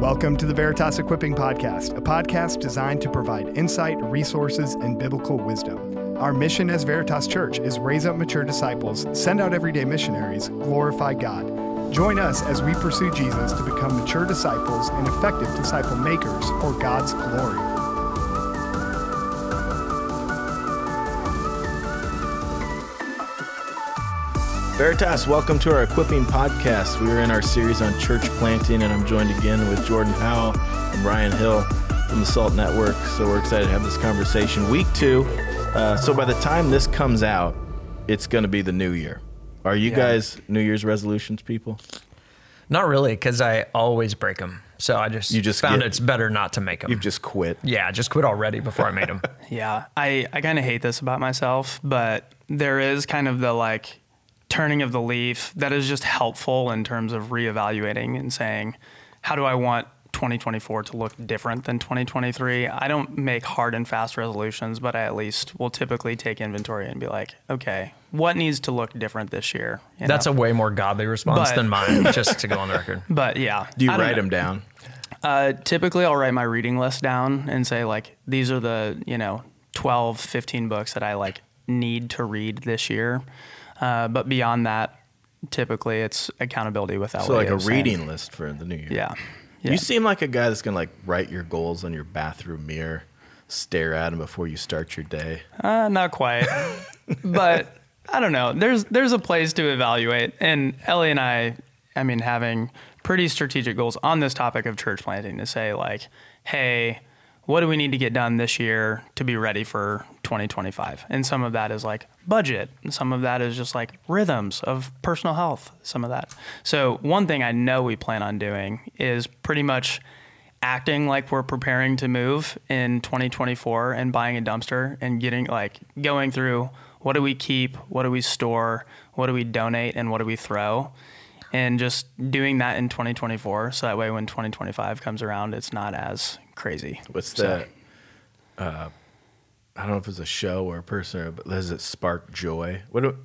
Welcome to the Veritas Equipping Podcast, a podcast designed to provide insight, resources, and biblical wisdom. Our mission as Veritas Church is raise up mature disciples, send out everyday missionaries, glorify God. Join us as we pursue Jesus to become mature disciples and effective disciple makers for God's glory. Veritas, welcome to our equipping podcast. We are in our series on church planting, and I'm joined again with Jordan Howell and Ryan Hill from the Salt Network. So we're excited to have this conversation. Week two. Uh, so by the time this comes out, it's going to be the new year. Are you Yeah. guys New Year's resolutions people? Not really, because I always break them. So I just You just found get- it's better not to make them. You've just quit. yeah, I just quit already before I made them. Yeah, I, I kind of hate this about myself, but there is kind of the like turning of the leaf that is just helpful in terms of reevaluating and saying, how do I want 2024 to look different than 2023? I don't make hard and fast resolutions, but I at least will typically take inventory and be like, okay, what needs to look different this year? You That's know? a way more godly response But- than mine, just to go on the record. but yeah. Do you I don't write know. them down? Uh, typically, I'll write my reading list down and say like these are the you know 12, 15 books that I like need to read this year. Uh, but beyond that, typically it's accountability with without So like a reading list for the new year. Yeah, yeah. You seem like a guy that's going to like write your goals on your bathroom mirror, stare at them before you start your day. Uh, not quite, but I don't know. There's there's a place to evaluate, and Ellie and I, I mean, having pretty strategic goals on this topic of church planting to say like, hey, what do we need to get done this year to be ready for 2025? And some of that is like budget, some of that is just like rhythms of personal health. Some of that. So one thing I know we plan on doing is pretty much acting like we're preparing to move in 2024 and buying a dumpster and getting like going through what do we keep, what do we store, what do we donate, and what do we throw, and just doing that in 2024. So that way, when 2025 comes around, it's not as crazy. What's So- that? Uh, I don't know if it's a show or a person, but does it spark joy? What? do-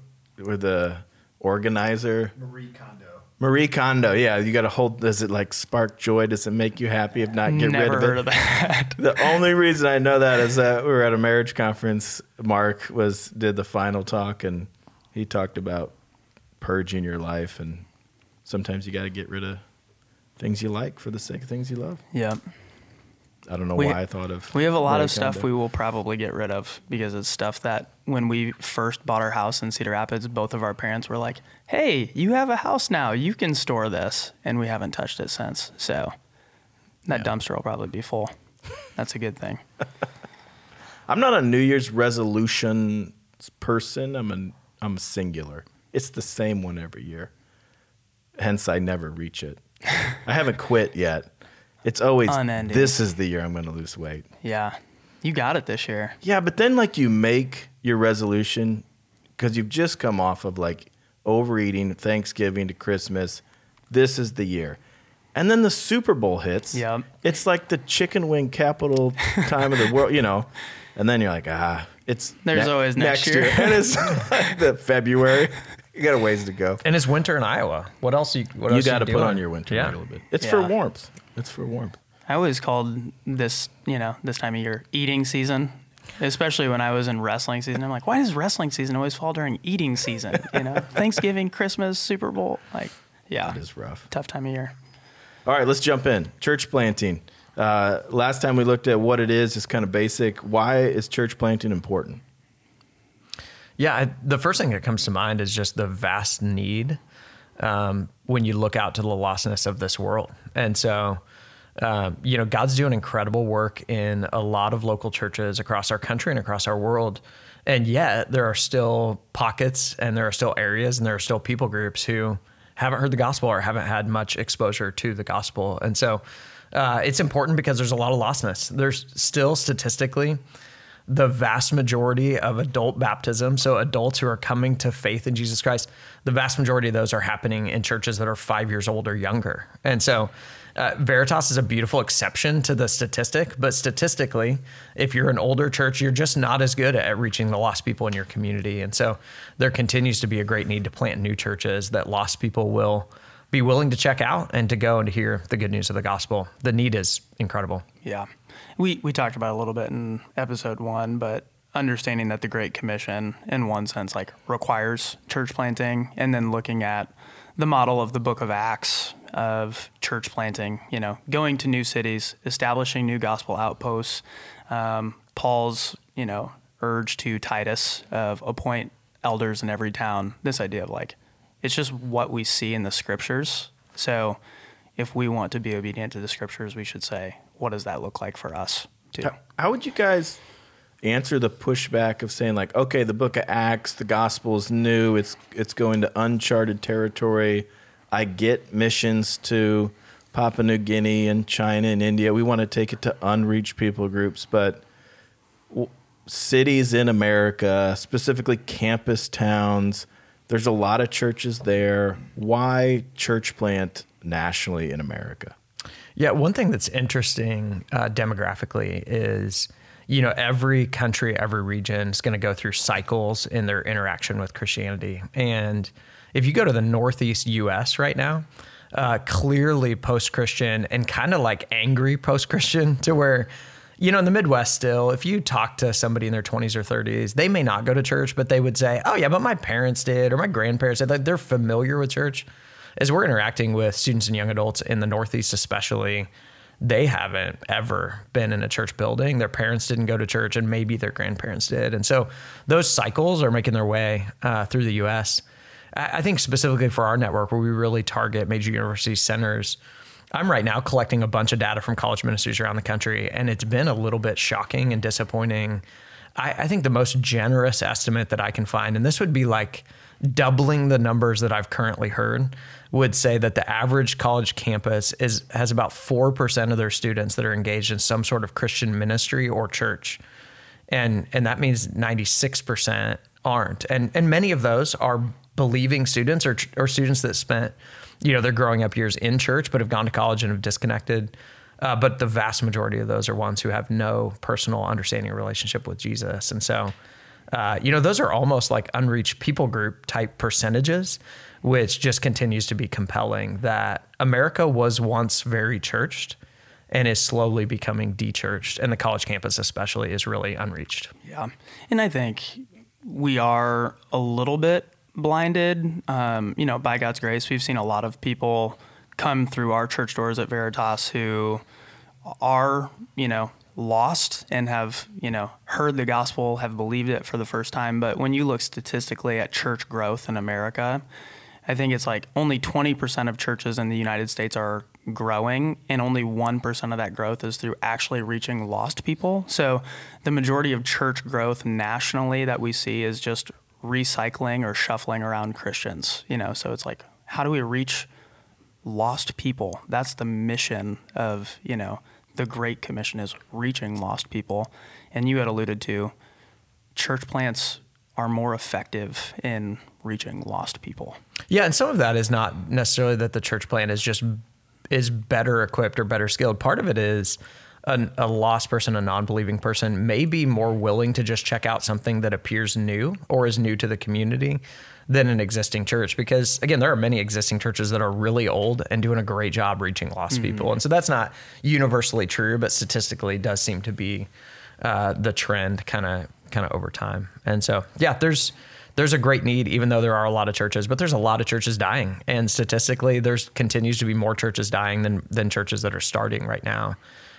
Where the organizer Marie Kondo. Marie Kondo? Yeah, you got to hold. Does it like spark joy? Does it make you happy? If not, get Never rid of heard it. of that. The only reason I know that is that we were at a marriage conference. Mark was did the final talk, and he talked about purging your life, and sometimes you got to get rid of things you like for the sake of things you love. yep. I don't know We- why I thought of. We have a lot of stuff we will probably get rid of because it's stuff that when we first bought our house in Cedar Rapids, both of our parents were like, "Hey, you have a house now. You can store this," and we haven't touched it since. So that Yeah. dumpster will probably be full. That's a good thing. I'm not a New Year's resolution person. I'm a I'm a singular. It's the same one every year. Hence, I never reach it. I haven't quit yet. It's always Unending. this is the year I'm going to lose weight. Yeah, you got it this year. Yeah, but then like you make your resolution because you've just come off of like overeating, Thanksgiving to Christmas. This is the year. And then the Super Bowl hits. Yep. It's like the chicken wing capital time of the world, you know. And then you're like, ah, it's There's always next year. and it's like the February. You got a ways to go. And it's winter in Iowa. What else? You, what You else got to you put doing? on your winter Yeah. a little bit. It's for warmth. It's for warmth. I always called this, you know, this time of year eating season, especially when I was in wrestling season. I'm like, why does wrestling season always fall during eating season? You know, Thanksgiving, Christmas, Super Bowl. Like, yeah, It is rough. tough time of year. All right, let's jump in. Church planting. Uh, last time we looked at what it is, it's kind of basic. Why is church planting important? Yeah, I, the first thing that comes to mind is just the vast need um, when you look out to the lostness of this world. And so, um, you know, God's doing incredible work in a lot of local churches across our country and across our world. And yet, there are still pockets and there are still areas and there are still people groups who haven't heard the gospel or haven't had much exposure to the gospel. And so, uh, it's important because there's a lot of lostness. There's still statistically, the vast majority of adult baptism, so adults who are coming to faith in Jesus Christ, the vast majority of those are happening in churches that are five years old or younger. And so uh, Veritas is a beautiful exception to the statistic, but statistically, if you're an older church, you're just not as good at reaching the lost people in your community. And so there continues to be a great need to plant new churches that lost people will be willing to check out and to go and to hear the good news of the gospel. The need is incredible. Yeah. We, we talked about a little bit in episode one, but understanding that the Great Commission, in one sense, like requires church planting, and then looking at the model of the book of Acts of church planting, you know, going to new cities, establishing new gospel outposts. Um, Paul's, you know, urge to Titus of appoint elders in every town. This idea of like, it's just what we see in the scriptures. So if we want to be obedient to the scriptures, we should say, what does that look like for us too? How, how would you guys answer the pushback of saying like, okay, the book of Acts, the gospel is new, it's it's going to uncharted territory. I get missions to Papua New Guinea and China and India. We want to take it to unreached people groups, but w- cities in America, specifically campus towns, there's a lot of churches there. Why church plant nationally in America? Yeah, one thing that's interesting uh, demographically is you know, every country, every region is going to go through cycles in their interaction with Christianity. And if you go to the Northeast US right now, uh, clearly post Christian and kind of like angry post Christian to where, you know, in the Midwest still, if you talk to somebody in their 20s or 30s, they may not go to church, but they would say, oh, yeah, but my parents did or my grandparents did. Like they're familiar with church. As we're interacting with students and young adults in the Northeast, especially, they haven't ever been in a church building. Their parents didn't go to church, and maybe their grandparents did. And so those cycles are making their way uh, through the U.S. I think specifically for our network, where we really target major university centers. I'm right now collecting a bunch of data from college ministries around the country, and it's been a little bit shocking and disappointing. I, I think the most generous estimate that I can find, and this would be like doubling the numbers that I've currently heard, would say that the average college campus is has about 4% of their students that are engaged in some sort of Christian ministry or church. And and that means 96% aren't. And and many of those are believing students or or students that spent you know their growing up years in church but have gone to college and have disconnected. Uh, but the vast majority of those are ones who have no personal understanding or relationship with Jesus. And so uh, you know, those are almost like unreached people group type percentages which just continues to be compelling that America was once very churched and is slowly becoming dechurched and the college campus especially is really unreached. Yeah. And I think we are a little bit blinded. Um, you know, by God's grace, we've seen a lot of people come through our church doors at Veritas who are, you know, lost and have, you know, heard the gospel, have believed it for the first time. But when you look statistically at church growth in America, I think it's like only 20% of churches in the United States are growing, and only 1% of that growth is through actually reaching lost people. So the majority of church growth nationally that we see is just recycling or shuffling around Christians, you know. So it's like, how do we reach lost people? That's the mission of, you know, the Great Commission is reaching lost people. And you had alluded to church plants are more effective in reaching lost people. Yeah, and some of that is not necessarily that the church plant is just is better equipped or better skilled. Part of it is a, a lost person, a non-believing person, may be more willing to just check out something that appears new or is new to the community than an existing church. Because again, there are many existing churches that are really old and doing a great job reaching lost mm-hmm. people, and so that's not universally true, but statistically does seem to be uh, the trend, kind of kind of over time. And so, yeah, there's there's a great need, even though there are a lot of churches, but there's a lot of churches dying. And statistically, there's continues to be more churches dying than than churches that are starting right now.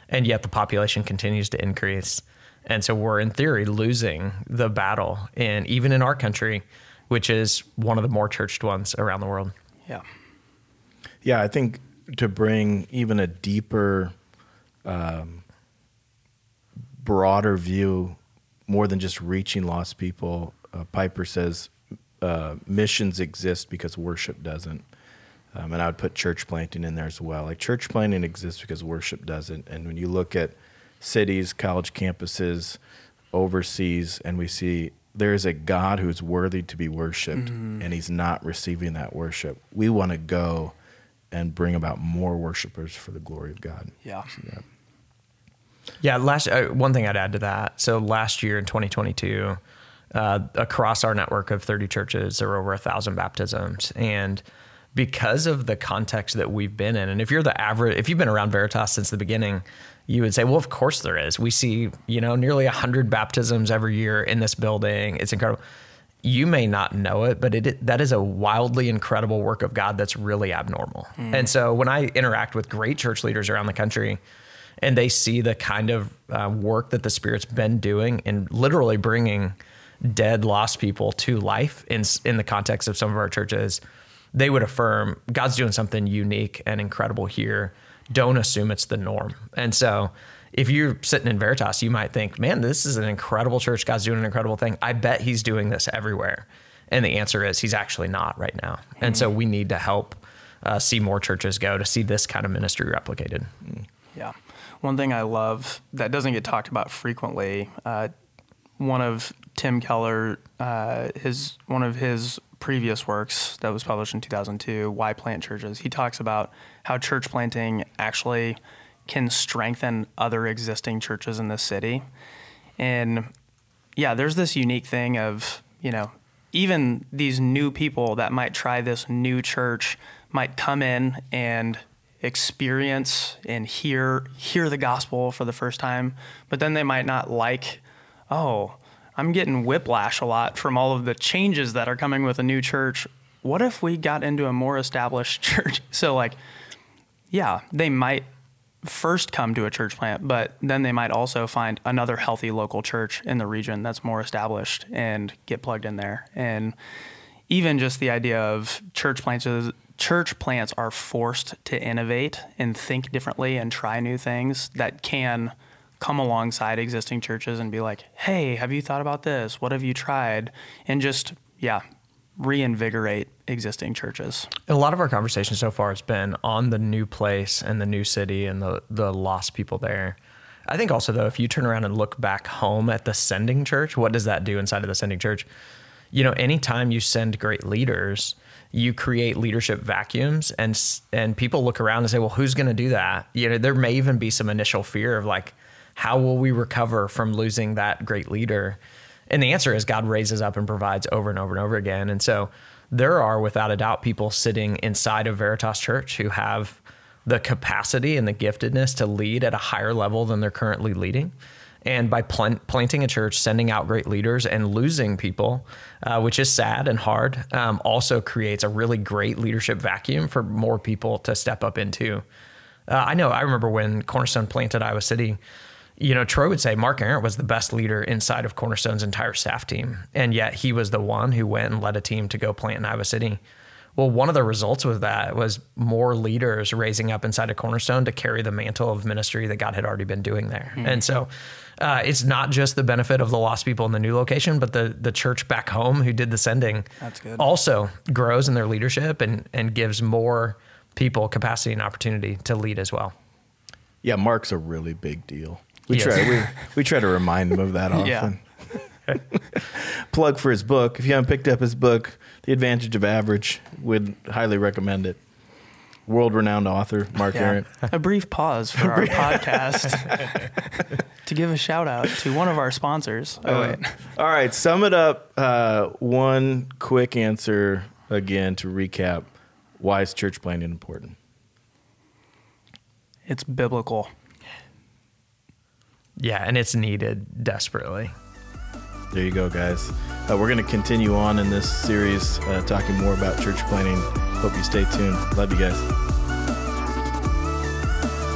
And yet the population continues to increase. And so we're in theory losing the battle in even in our country, which is one of the more churched ones around the world. Yeah. Yeah, I think to bring even a deeper um, broader view more than just reaching lost people. Uh, Piper says uh, missions exist because worship doesn't. Um, and I would put church planting in there as well. Like church planting exists because worship doesn't. And when you look at cities, college campuses, overseas, and we see there is a God who's worthy to be worshiped, mm-hmm. and He's not receiving that worship. We want to go and bring about more worshipers for the glory of God. Yeah. So, yeah. Yeah, last uh, one thing I'd add to that. So last year in 2022, uh, across our network of 30 churches, there were over a thousand baptisms, and because of the context that we've been in. And if you're the average, if you've been around Veritas since the beginning, you would say, well, of course there is. We see, you know, nearly 100 baptisms every year in this building. It's incredible. You may not know it, but it that is a wildly incredible work of God that's really abnormal. Mm. And so when I interact with great church leaders around the country, and they see the kind of uh, work that the Spirit's been doing in literally bringing dead, lost people to life in in the context of some of our churches, they would affirm God's doing something unique and incredible here. Don't assume it's the norm. And so, if you're sitting in Veritas, you might think, "Man, this is an incredible church. God's doing an incredible thing. I bet He's doing this everywhere." And the answer is, He's actually not right now. Mm-hmm. And so, we need to help uh, see more churches go to see this kind of ministry replicated. Yeah. One thing I love that doesn't get talked about frequently, uh, one of Tim Keller, uh, his one of his previous works that was published in 2002, Why Plant Churches, he talks about how church planting actually can strengthen other existing churches in the city. And yeah, there's this unique thing of, you know, even these new people that might try this new church might come in and experience and hear hear the gospel for the first time, but then they might not like, oh, I'm getting whiplash a lot from all of the changes that are coming with a new church. What if we got into a more established church? So like yeah, they might first come to a church plant, but then they might also find another healthy local church in the region that's more established and get plugged in there. And even just the idea of church plants church plants are forced to innovate and think differently and try new things that can come alongside existing churches and be like, hey, have you thought about this? What have you tried? And just, yeah, reinvigorate existing churches. A lot of our conversation so far has been on the new place and the new city and the, the lost people there. I think also, though, if you turn around and look back home at the sending church, what does that do inside of the sending church? You know, anytime you send great leaders, you create leadership vacuums and and people look around and say, "Well, who's going to do that?" You know, there may even be some initial fear of like, "How will we recover from losing that great leader?" And the answer is God raises up and provides over and over and over again. And so there are without a doubt people sitting inside of Veritas Church who have the capacity and the giftedness to lead at a higher level than they're currently leading. And by plant, planting a church, sending out great leaders, and losing people, uh, which is sad and hard, um, also creates a really great leadership vacuum for more people to step up into. Uh, I know, I remember when Cornerstone planted Iowa City, you know, Troy would say Mark Arent was the best leader inside of Cornerstone's entire staff team. And yet he was the one who went and led a team to go plant in Iowa City. Well, one of the results with that was more leaders raising up inside of Cornerstone to carry the mantle of ministry that God had already been doing there. Mm-hmm. And so uh, it's not just the benefit of the lost people in the new location, but the the church back home who did the sending That's good. also grows in their leadership and and gives more people capacity and opportunity to lead as well. Yeah, Mark's a really big deal. We try we, we try to remind him of that often. Yeah. Plug for his book. If you haven't picked up his book, The Advantage of Average, would highly recommend it. World renowned author, Mark yeah. Arent. A brief pause for our podcast to give a shout out to one of our sponsors. Oh, uh, all right, sum it up. Uh, one quick answer again to recap. Why is church planting important? It's biblical. Yeah, and it's needed desperately. There you go, guys. Uh, we're going to continue on in this series, uh, talking more about church planting. Hope you stay tuned. Love you guys.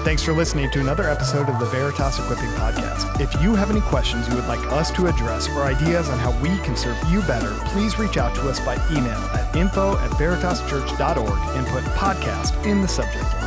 Thanks for listening to another episode of the Veritas Equipping Podcast. If you have any questions you would like us to address or ideas on how we can serve you better, please reach out to us by email at info at veritaschurch.org and put podcast in the subject line.